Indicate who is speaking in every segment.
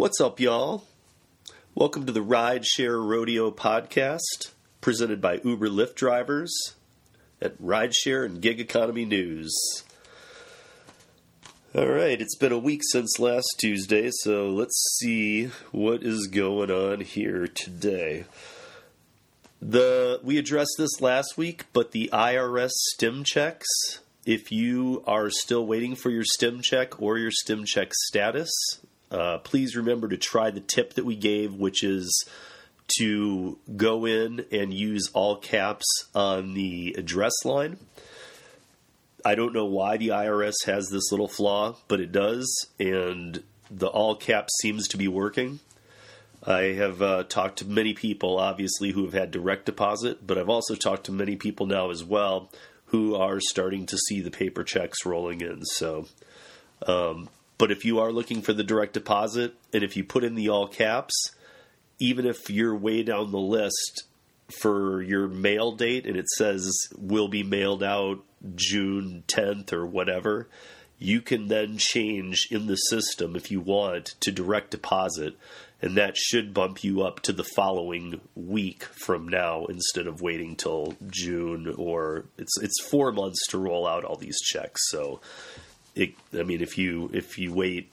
Speaker 1: What's up, y'all? Welcome to the Ride Share Rodeo podcast, presented by Uber Lyft drivers at Rideshare and Gig Economy News. All right, it's been a week since last Tuesday, so let's see what is going on here today. The we addressed this last week, but the IRS stim checks. If you are still waiting for your stim check or your stim check status, uh, please remember to try the tip that we gave, which is to go in and use all caps on the address line. I don't know why the IRS has this little flaw, but it does, and the all caps seems to be working. I have uh, talked to many people, obviously, who have had direct deposit, but I've also talked to many people now as well who are starting to see the paper checks rolling in. So, um, but if you are looking for the direct deposit, and if you put in the all caps, even if you're way down the list for your mail date and it says will be mailed out June 10th or whatever, you can then change in the system if you want to direct deposit and that should bump you up to the following week from now instead of waiting till June or it's it's 4 months to roll out all these checks. So it, I mean if you if you wait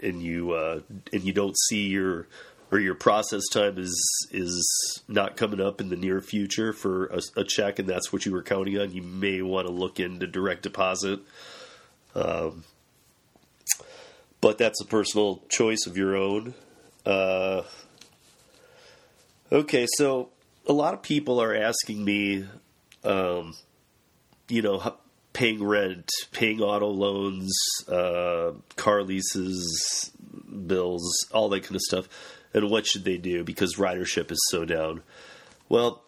Speaker 1: and you uh, and you don't see your or your process time is is not coming up in the near future for a, a check, and that's what you were counting on, you may want to look into direct deposit. Um, but that's a personal choice of your own. Uh, okay, so a lot of people are asking me, um, you know, paying rent, paying auto loans, uh, car leases, bills, all that kind of stuff and what should they do because ridership is so down? Well,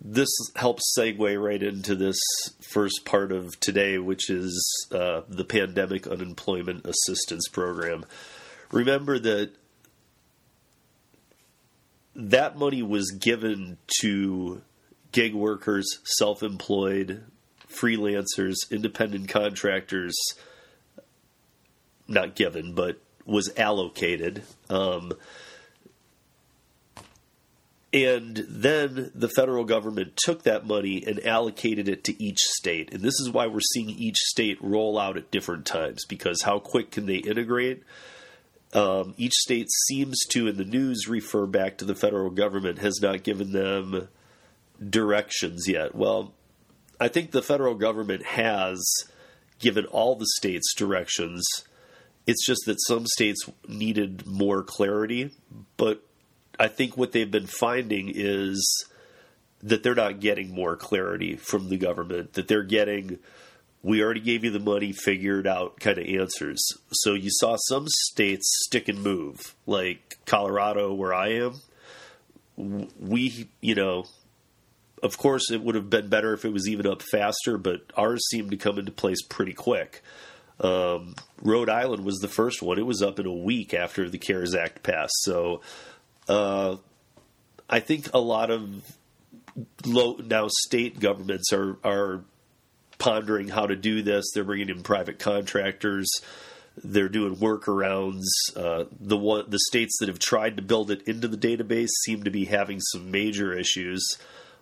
Speaker 1: this helps segue right into this first part of today, which is uh, the Pandemic Unemployment Assistance Program. Remember that that money was given to gig workers, self employed, freelancers, independent contractors, not given, but was allocated. Um, and then the federal government took that money and allocated it to each state. And this is why we're seeing each state roll out at different times because how quick can they integrate? Um, each state seems to, in the news, refer back to the federal government, has not given them directions yet. Well, I think the federal government has given all the states directions. It's just that some states needed more clarity, but I think what they've been finding is that they're not getting more clarity from the government, that they're getting, we already gave you the money, figured out kind of answers. So you saw some states stick and move, like Colorado, where I am. We, you know, of course, it would have been better if it was even up faster, but ours seemed to come into place pretty quick. Um, Rhode Island was the first one. It was up in a week after the CARES Act passed. So uh, I think a lot of low, now state governments are are pondering how to do this. They're bringing in private contractors. They're doing workarounds. Uh, the one, the states that have tried to build it into the database seem to be having some major issues.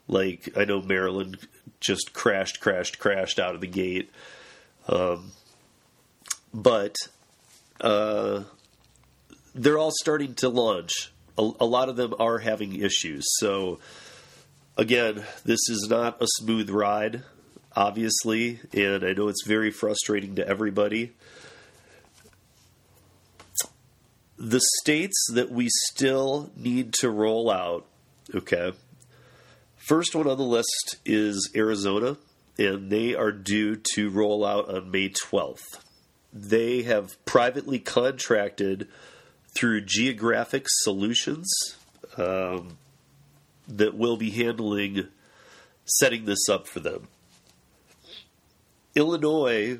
Speaker 1: Like I know Maryland just crashed, crashed, crashed out of the gate. Um, but uh, they're all starting to launch a, a lot of them are having issues. So, again, this is not a smooth ride, obviously, and I know it's very frustrating to everybody. The states that we still need to roll out, okay. First one on the list is Arizona, and they are due to roll out on May 12th. They have privately contracted through Geographic Solutions um, that will be handling setting this up for them. Illinois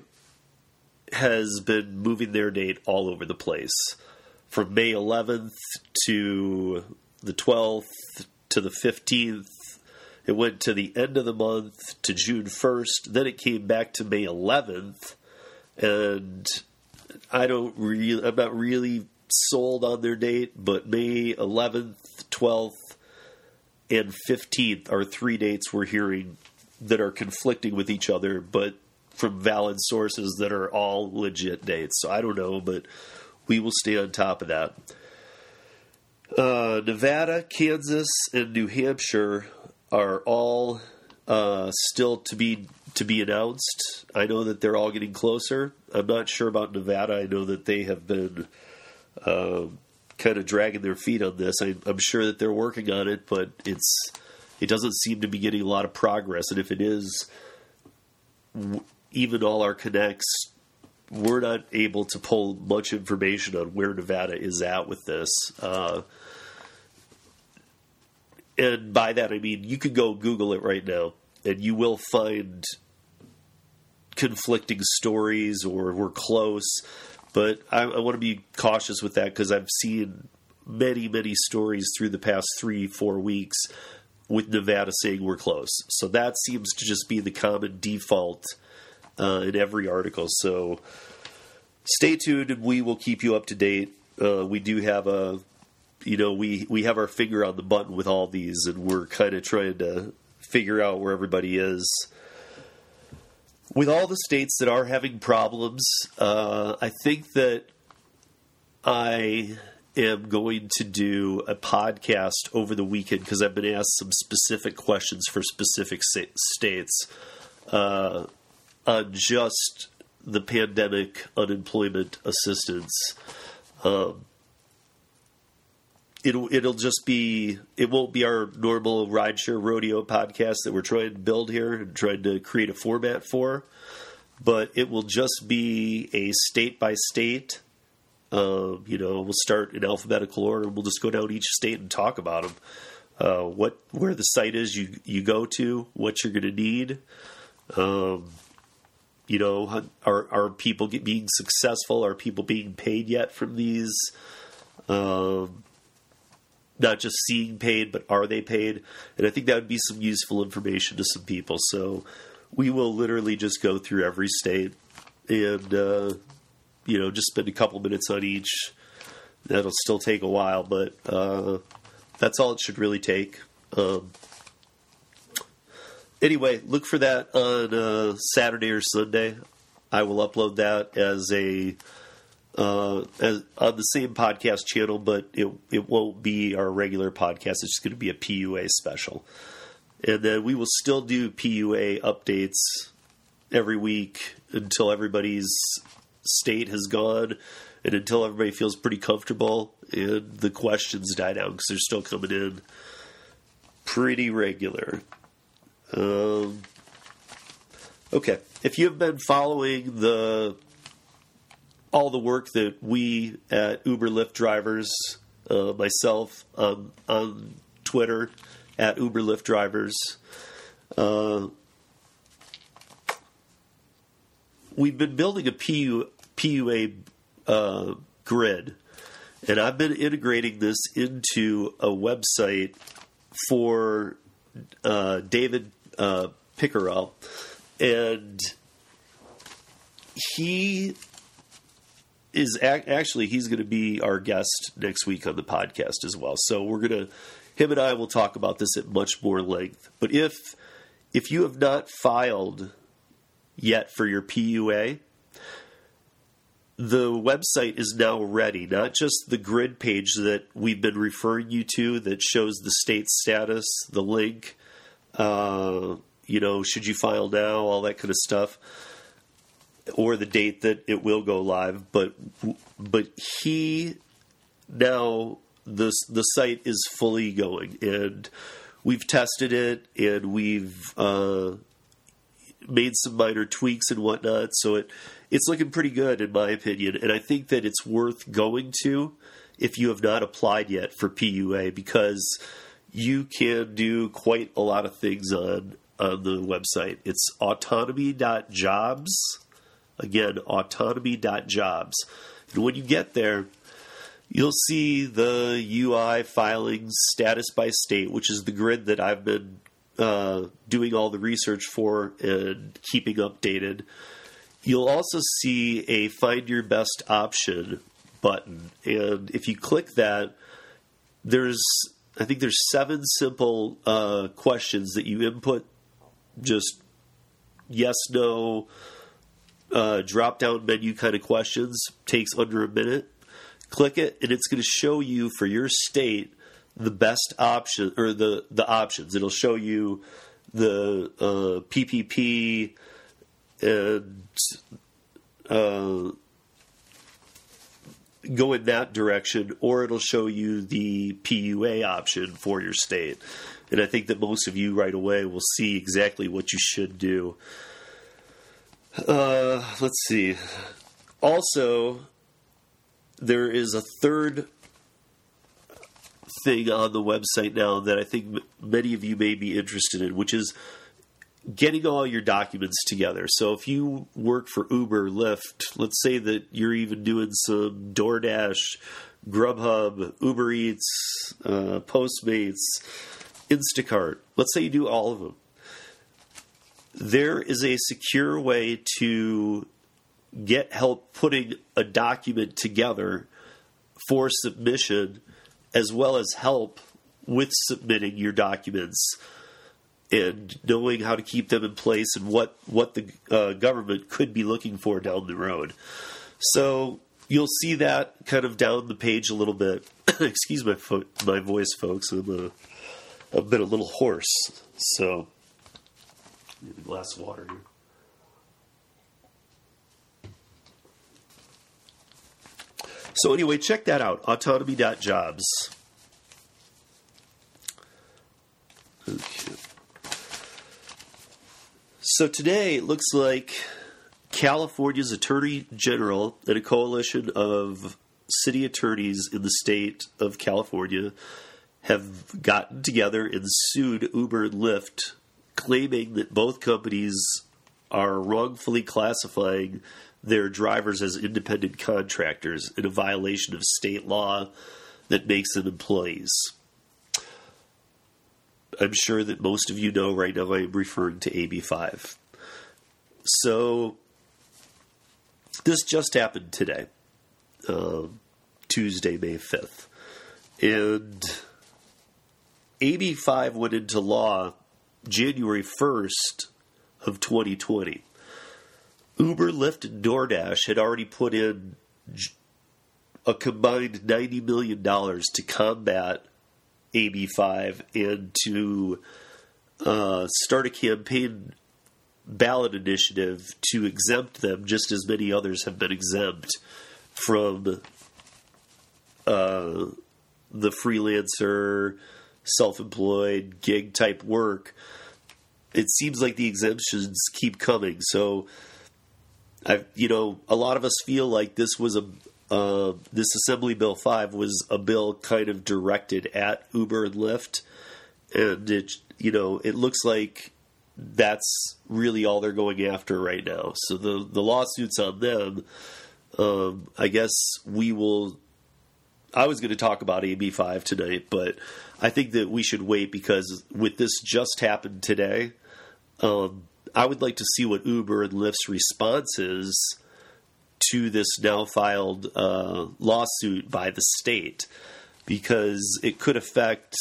Speaker 1: has been moving their date all over the place from May 11th to the 12th to the 15th. It went to the end of the month to June 1st. Then it came back to May 11th. And I don't really, I'm not really sold on their date, but May 11th, 12th, and 15th are three dates we're hearing that are conflicting with each other, but from valid sources that are all legit dates. So I don't know, but we will stay on top of that. Uh, Nevada, Kansas, and New Hampshire are all uh, still to be to be announced. I know that they're all getting closer. I'm not sure about Nevada. I know that they have been uh, kind of dragging their feet on this. I, am sure that they're working on it, but it's it doesn't seem to be getting a lot of progress. And if it is, even all our connects, we're not able to pull much information on where Nevada is at with this. Uh, and by that I mean you can go Google it right now, and you will find conflicting stories or we're close. But I, I want to be cautious with that because I've seen many, many stories through the past three, four weeks with Nevada saying we're close. So that seems to just be the common default uh, in every article. So stay tuned, and we will keep you up to date. Uh, we do have a, you know, we we have our finger on the button with all these, and we're kind of trying to figure out where everybody is. With all the states that are having problems, uh, I think that I am going to do a podcast over the weekend because I've been asked some specific questions for specific states uh, on just the pandemic unemployment assistance. Um, it'll it'll just be it won't be our normal rideshare rodeo podcast that we're trying to build here and trying to create a format for, but it will just be a state by state. You know, we'll start in alphabetical order. We'll just go down each state and talk about them. Uh, what where the site is you you go to, what you're going to need. Um, you know, are are people being successful? Are people being paid yet from these? Um, not just seeing paid, but are they paid? And I think that would be some useful information to some people. So we will literally just go through every state and uh, you know just spend a couple minutes on each. That'll still take a while, but uh, that's all it should really take. Um, anyway, look for that on uh, Saturday or Sunday. I will upload that as a uh, as, on the same podcast channel, but it it won't be our regular podcast. It's just going to be a PUA special, and then we will still do PUA updates every week until everybody's state has gone, and until everybody feels pretty comfortable and the questions die down because they're still coming in pretty regular. Um, okay, if you have been following the all the work that we at Uber Lyft drivers, uh, myself on, on Twitter at Uber Lyft drivers, uh, we've been building a PU, PUA uh, grid, and I've been integrating this into a website for uh, David uh, Pickerel, and he is ac- actually he's going to be our guest next week on the podcast as well. So we're going to him and I will talk about this at much more length. But if if you have not filed yet for your PUA, the website is now ready. Not just the grid page that we've been referring you to that shows the state status, the link, uh, you know, should you file now, all that kind of stuff, or the date that it will go live. But but he now the the site is fully going, and we've tested it, and we've uh, made some minor tweaks and whatnot. So it it's looking pretty good in my opinion, and I think that it's worth going to if you have not applied yet for PUA because you can do quite a lot of things on on the website. It's autonomy.jobs. Again, autonomy.jobs. And when you get there, you'll see the UI filings status by state, which is the grid that I've been uh, doing all the research for and keeping updated. You'll also see a find your best option button, and if you click that, there's I think there's seven simple uh, questions that you input, just yes, no, uh, drop down menu kind of questions. Takes under a minute. Click it, and it's going to show you for your state the best option or the the options. It'll show you the uh, PPP and uh, go in that direction, or it'll show you the PUA option for your state. And I think that most of you right away will see exactly what you should do. Uh, let's see. Also, there is a third thing on the website now that I think many of you may be interested in, which is getting all your documents together. So if you work for Uber, Lyft, let's say that you're even doing some DoorDash, Grubhub, Uber Eats, uh, Postmates, Instacart. Let's say you do all of them. There is a secure way to get help putting a document together for submission, as well as help with submitting your documents and knowing how to keep them in place and what what the uh, government could be looking for down the road. So you'll see that kind of down the page a little bit. Excuse my fo- my voice, folks. I'm a, a bit a little hoarse, so need a glass of water. So anyway, check that out. Autonomy.jobs. Okay. So today it looks like California's Attorney General and a coalition of city attorneys in the state of California have gotten together and sued Uber and Lyft, claiming that both companies are wrongfully classifying their drivers as independent contractors in a violation of state law that makes them employees. I'm sure that most of you know right now I'm referring to AB5. So, this just happened today, uh, Tuesday, May 5th. And AB5 went into law January 1st of 2020. Uber, Lyft, and DoorDash had already put in a combined $90 million to combat AB5 and to uh, start a campaign ballot initiative to exempt them, just as many others have been exempt from uh, the freelancer, self employed, gig type work. It seems like the exemptions keep coming. So, I, you know, a lot of us feel like this was a uh, this Assembly Bill 5 was a bill kind of directed at Uber and Lyft. And it, you know, it looks like that's really all they're going after right now. So the, the lawsuits on them, um, I guess we will. I was going to talk about AB5 tonight, but I think that we should wait because with this just happened today, um, I would like to see what Uber and Lyft's response is to this now filed uh, lawsuit by the state because it could affect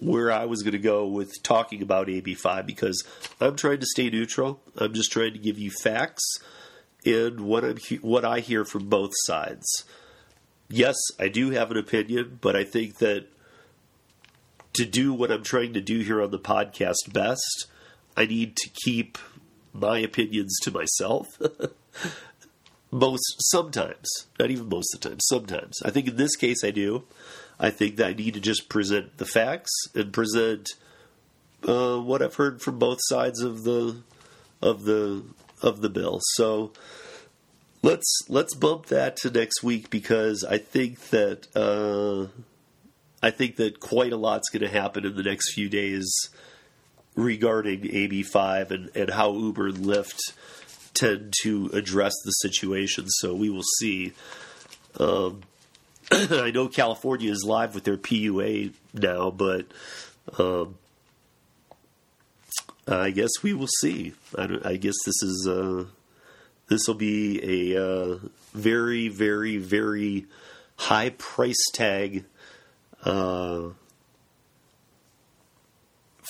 Speaker 1: where I was going to go with talking about AB5 because I'm trying to stay neutral. I'm just trying to give you facts and what I'm what I hear from both sides. Yes, I do have an opinion, but I think that to do what I'm trying to do here on the podcast best, I need to keep my opinions to myself most sometimes, not even most of the time, sometimes. I think in this case I do. I think that I need to just present the facts and present uh, what I've heard from both sides of the of the of the bill. So let's let's bump that to next week because I think that uh, I think that quite a lot's going to happen in the next few days regarding AB5 and, and how Uber and Lyft tend to address the situation. So we will see. Um, I know California is live with their PUA now, but um, I guess we will see. I, I guess this is uh, this will be a uh, very, very, very high price tag uh,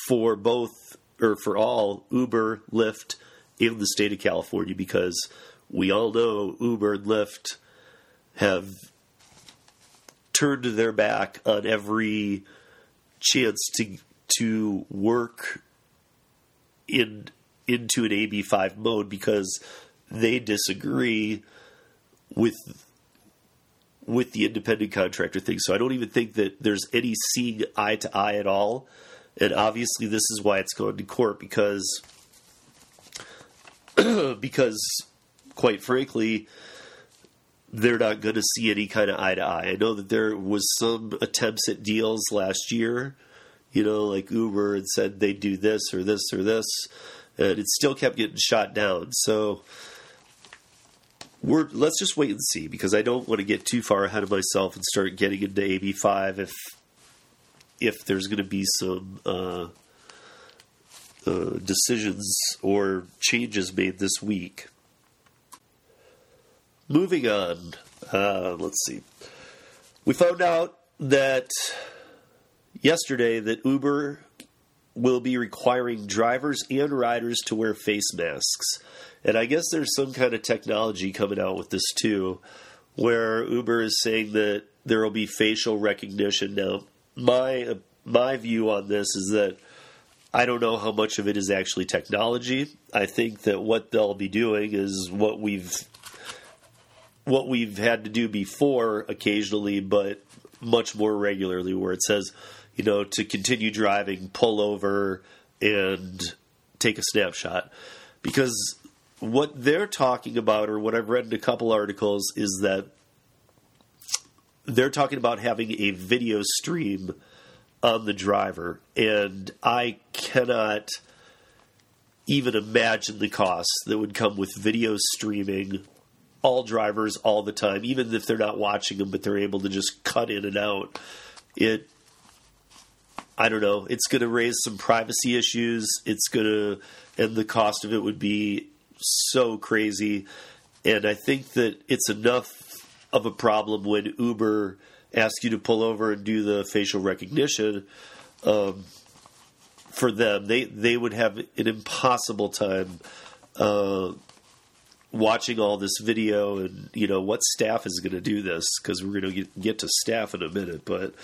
Speaker 1: for both or for all Uber, Lyft in the state of California because we all know Uber and Lyft have turned their back on every chance to to work in into an AB5 mode because they disagree with with the independent contractor thing. So I don't even think that there's any seeing eye to eye at all. And obviously, this is why it's going to court because because quite frankly, they're not going to see any kind of eye to eye. I know that there was some attempts at deals last year, you know, like Uber and said they'd do this or this or this, and it still kept getting shot down. So we're let's just wait and see because I don't want to get too far ahead of myself and start getting into AB5 if if there's going to be some uh, uh, decisions or changes made this week. Moving on, uh, let's see. We found out that yesterday that Uber will be requiring drivers and riders to wear face masks. And I guess there's some kind of technology coming out with this too, where Uber is saying that there will be facial recognition. Now, my my view on this is that I don't know how much of it is actually technology. I think that what they'll be doing is what we've what we've had to do before occasionally, but much more regularly, where it says, you know, to continue driving, pull over and take a snapshot. Because what they're talking about, or what I've read in a couple articles, is that they're talking about having a video stream on the driver. And I cannot even imagine the costs that would come with video streaming all drivers all the time, even if they're not watching them, but they're able to just cut in and out. It, I don't know, it's going to raise some privacy issues. It's going to, and the cost of it would be so crazy. And I think that it's enough of a problem when Uber asks you to pull over and do the facial recognition. Um, for them, they they would have an impossible time uh, watching all this video and you know what staff is going to do this because we're going to get to staff in a minute but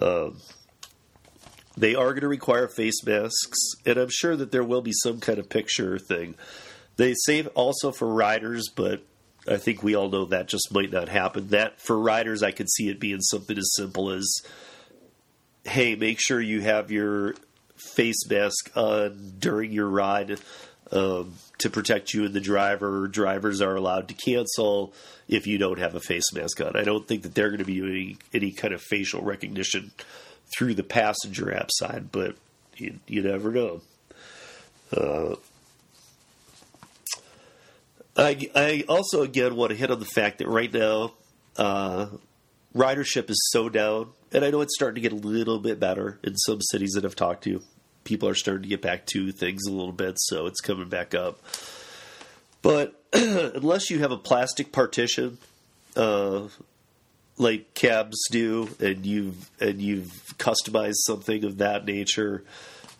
Speaker 1: um, they are going to require face masks and i'm sure that there will be some kind of picture thing they say also for riders but i think we all know that just might not happen that for riders i could see it being something as simple as hey make sure you have your face mask on during your ride um, to protect you and the driver. Drivers are allowed to cancel if you don't have a face mask on. I don't think that they're going to be doing any kind of facial recognition through the passenger app side, but you, you never know. Uh, I, I also again want to hit on the fact that right now uh, ridership is so down, and I know it's starting to get a little bit better in some cities that I've talked to people are starting to get back to things a little bit, so it's coming back up. But unless you have a plastic partition, uh, like cabs do, and you've and you've customized something of that nature,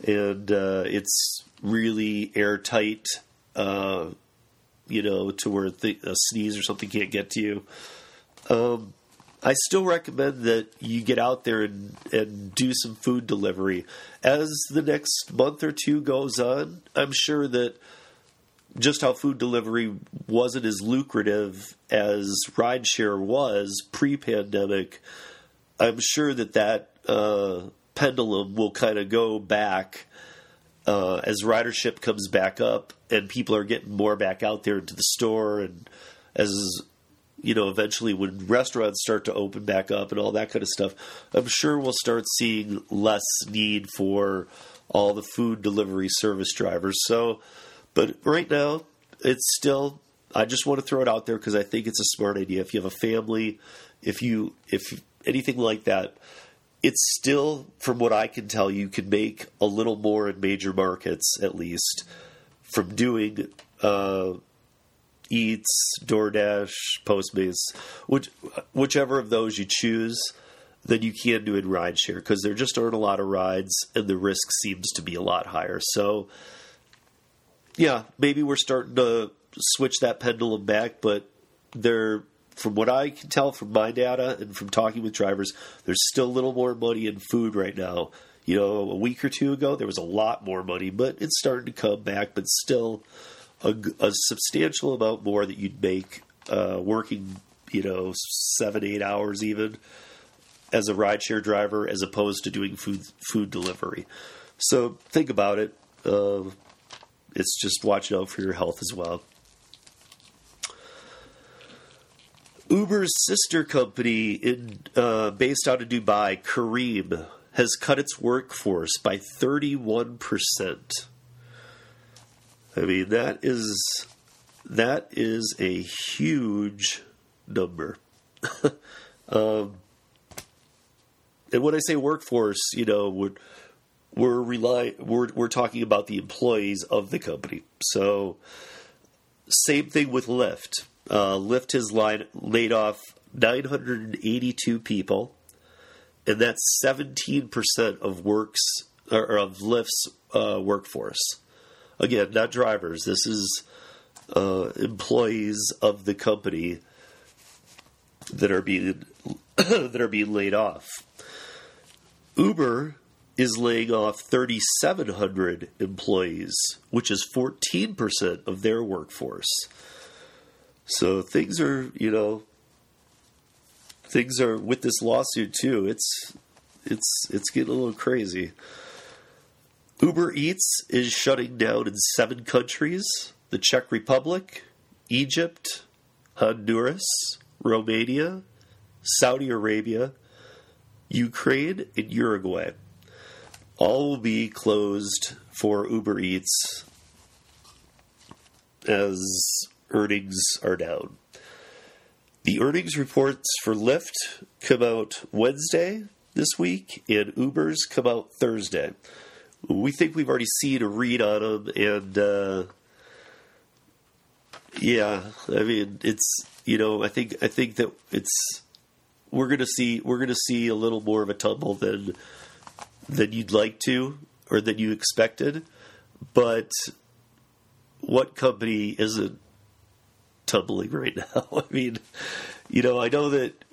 Speaker 1: and uh, it's really airtight, uh, you know, to where th- a sneeze or something can't get to you. Um, I still recommend that you get out there and, and do some food delivery. As the next month or two goes on, I'm sure that just how food delivery wasn't as lucrative as rideshare was pre pandemic, I'm sure that that uh, pendulum will kind of go back uh, as ridership comes back up and people are getting more back out there into the store and as you know, eventually when restaurants start to open back up and all that kind of stuff, I'm sure we'll start seeing less need for all the food delivery service drivers. So, but right now, it's still. I just want to throw it out there because I think it's a smart idea. If you have a family, if you if anything like that, it's still, from what I can tell, you can make a little more in major markets at least from doing uh, Eats, DoorDash, Postmates, which, whichever of those you choose, than you can do in rideshare because there just aren't a lot of rides and the risk seems to be a lot higher. So, yeah, maybe we're starting to switch that pendulum back, but there, from what I can tell from my data and from talking with drivers, there's still a little more money in food right now. You know, a week or two ago, there was a lot more money, but it's starting to come back, but still a, a substantial amount more that you'd make uh, working, you know, seven, eight hours even as a rideshare driver as opposed to doing food food delivery. So think about it. Uh, it's just watching out for your health as well. Uber's sister company, in, uh, based out of Dubai, Careem, has cut its workforce by 31%. I mean, that is that is a huge number. um, and when I say workforce, you know, we're we're rely we're we're talking about the employees of the company. So same thing with Lyft. Uh, Lyft has laid off 982 people, and that's 17% of works or of Lyft's uh, workforce. Again, not drivers. This is uh, employees of the company that are being that are being laid off. Uber is laying off 3,700 employees, which is 14% of their workforce. So things are, you know, things are with this lawsuit too. It's it's it's getting a little crazy. Uber Eats is shutting down in seven countries: the Czech Republic, Egypt, Honduras, Romania, Saudi Arabia, Ukraine, and Uruguay. All will be closed for Uber Eats as earnings are down. The earnings reports for Lyft come out Wednesday this week, and Uber's come out Thursday. We think we've already seen a read on them, and uh, yeah, I mean it's you know I think I think that it's we're gonna see we're gonna see a little more of a tumble than than you'd like to or than you expected. But what company isn't tumbling right now? I mean, you know, I know that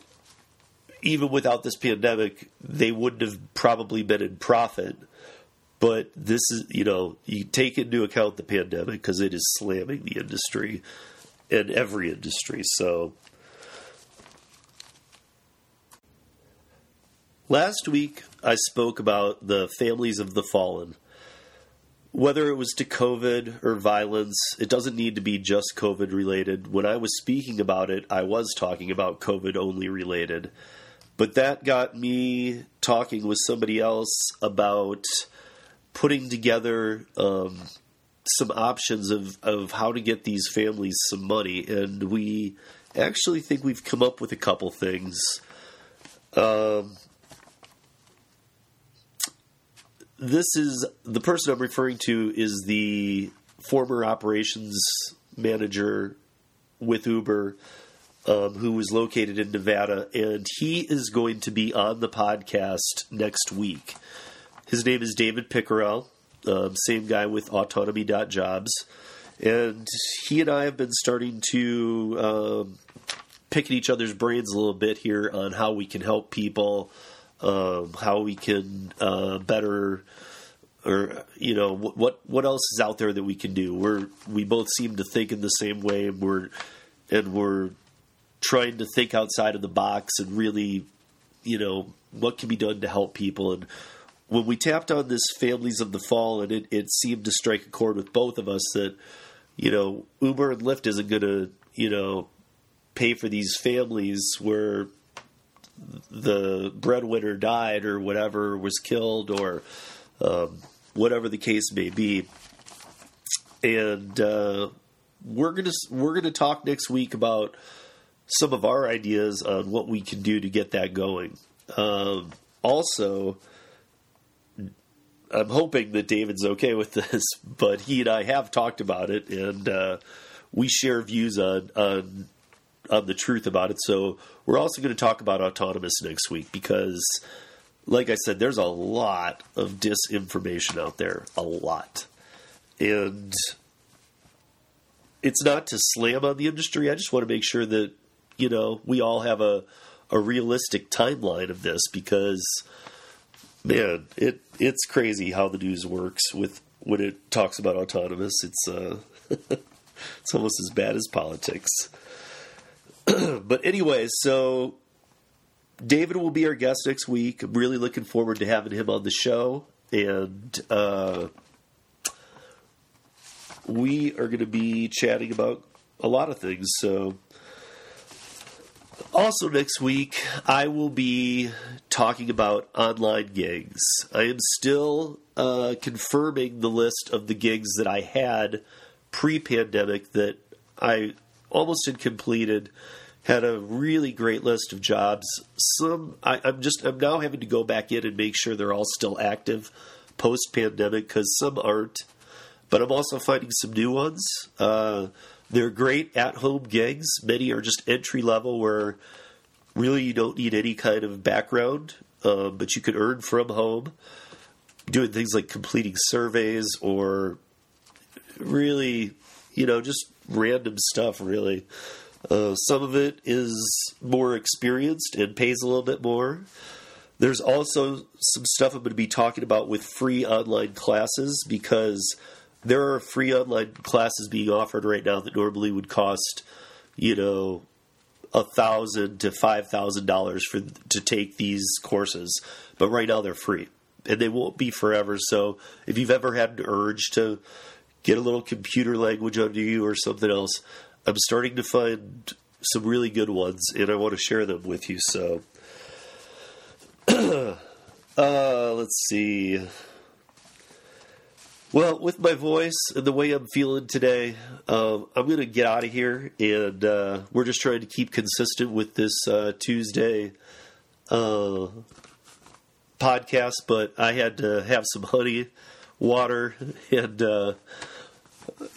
Speaker 1: even without this pandemic, they wouldn't have probably been in profit. But this is, you know, you take into account the pandemic because it is slamming the industry and every industry. So Last week, I spoke about the families of the fallen. Whether it was to COVID or violence, it doesn't need to be just COVID related. When I was speaking about it, I was talking about COVID only related. But that got me talking with somebody else about putting together um, some options of, of how to get these families some money. And we actually think we've come up with a couple things. Um, this is the person I'm referring to is the former operations manager with Uber, um, who was located in Nevada, and he is going to be on the podcast next week. His name is David Pickerel, um, same guy with Autonomy.jobs, and he and I have been starting to um, pick at each other's brains a little bit here on how we can help people um, how we can uh, better or you know what what else is out there that we can do? We're we both seem to think in the same way and we're and we're trying to think outside of the box and really you know what can be done to help people. And when we tapped on this families of the fall and it, it seemed to strike a chord with both of us that you know uber and lyft isn't going to you know pay for these families where the breadwinner died or whatever was killed or um, whatever the case may be. And uh, we're gonna we're gonna talk next week about some of our ideas on what we can do to get that going. Um, also, I'm hoping that David's okay with this, but he and I have talked about it, and uh, we share views on on on the truth about it. So we're also going to talk about autonomous next week because, like I said, there's a lot of disinformation out there, a lot, and it's not to slam on the industry. I just want to make sure that you know we all have a a realistic timeline of this because man, it it's crazy how the news works with when it talks about autonomous. It's uh, it's almost as bad as politics. but anyway, so David will be our guest next week. I'm really looking forward to having him on the show, and uh, we are going to be chatting about a lot of things. So also, next week, I will be talking about online gigs. I am still uh, confirming the list of the gigs that I had pre pandemic that I almost had completed. Had a really great list of jobs. Some I, I'm just I'm now having to go back in and make sure they're all still active post pandemic because some aren't. But I'm also finding some new ones. Uh, they're great at home gigs. Many are just entry level where really you don't need any kind of background, um, but you can earn from home doing things like completing surveys or really, you know, just random stuff, really. Uh, some of it is more experienced and pays a little bit more. There's also some stuff I'm going to be talking about with free online classes because there are free online classes being offered right now that normally would cost, you know, a thousand to five thousand dollars for to take these courses, but right now they're free and they won't be forever. So if you've ever had an urge to get a little computer language under you or something else, I'm starting to find some really good ones, and I want to share them with you. So, uh, let's see. Well, with my voice and the way I'm feeling today, um, I'm going to get out of here, and uh, we're just trying to keep consistent with this uh, Tuesday uh, podcast. But I had to have some honey, water, and uh,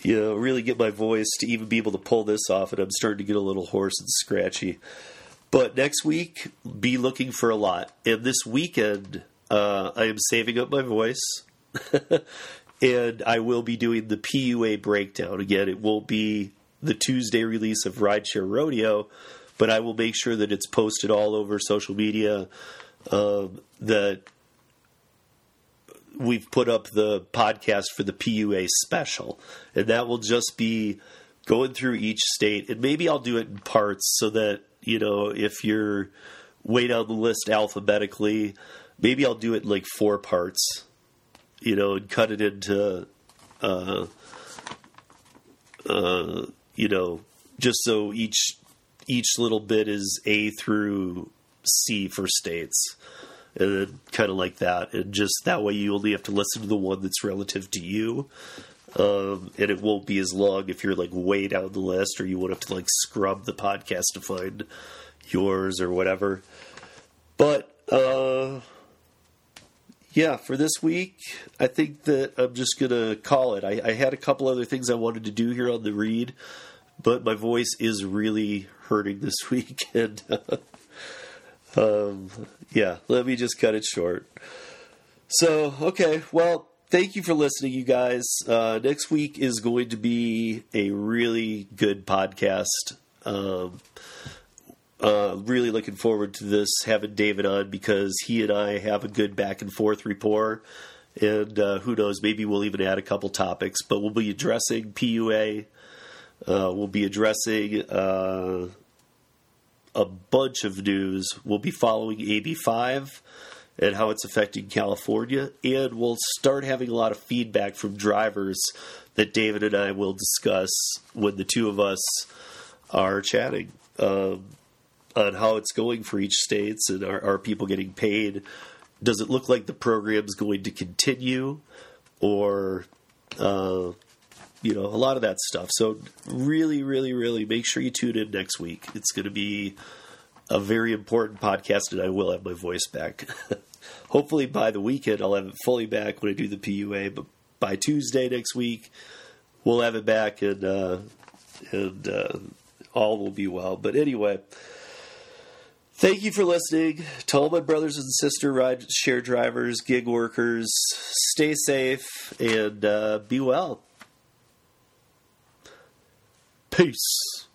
Speaker 1: you know, really get my voice to even be able to pull this off. And I'm starting to get a little hoarse and scratchy. But next week, be looking for a lot. And this weekend, uh, I am saving up my voice. and I will be doing the PUA breakdown again. It won't be the Tuesday release of Rideshare Rodeo, but I will make sure that it's posted all over social media. Um, that we've put up the podcast for the PUA special, and that will just be going through each state, and maybe I'll do it in parts so that you know if you're way down the list alphabetically, maybe I'll do it in like four parts you know, and cut it into, uh, uh, you know, just so each each little bit is A through C for states, and kind of like that, and just that way you only have to listen to the one that's relative to you. Um, and it won't be as long if you're like way down the list, or you won't have to like scrub the podcast to find yours or whatever. But uh, yeah, for this week, I think that I'm just going to call it. I, I, had a couple other things I wanted to do here on the read, but my voice is really hurting this week. And um, yeah, let me just cut it short. So, okay, well, thank you for listening, you guys. Uh, next week is going to be a really good podcast. Um, uh, really looking forward to this having David on because he and I have a good back and forth rapport. And uh, who knows, maybe we'll even add a couple topics. But we'll be addressing PUA. Uh, we'll be addressing uh, a bunch of news. We'll be following AB5 and how it's affecting California. And we'll start having a lot of feedback from drivers that David and I will discuss when the two of us are chatting. Um, on how it's going for each states and are, are people getting paid? Does it look like the program's going to continue, or uh, you know a lot of that stuff? So really, really, really make sure you tune in next week. It's going to be a very important podcast, and I will have my voice back. Hopefully by the weekend I'll have it fully back when I do the PUA, but by Tuesday next week we'll have it back and. Uh, and uh, all will be well. But anyway, thank you for listening to all my brothers and sister ride share drivers, gig workers. Stay safe and uh, be well. Peace.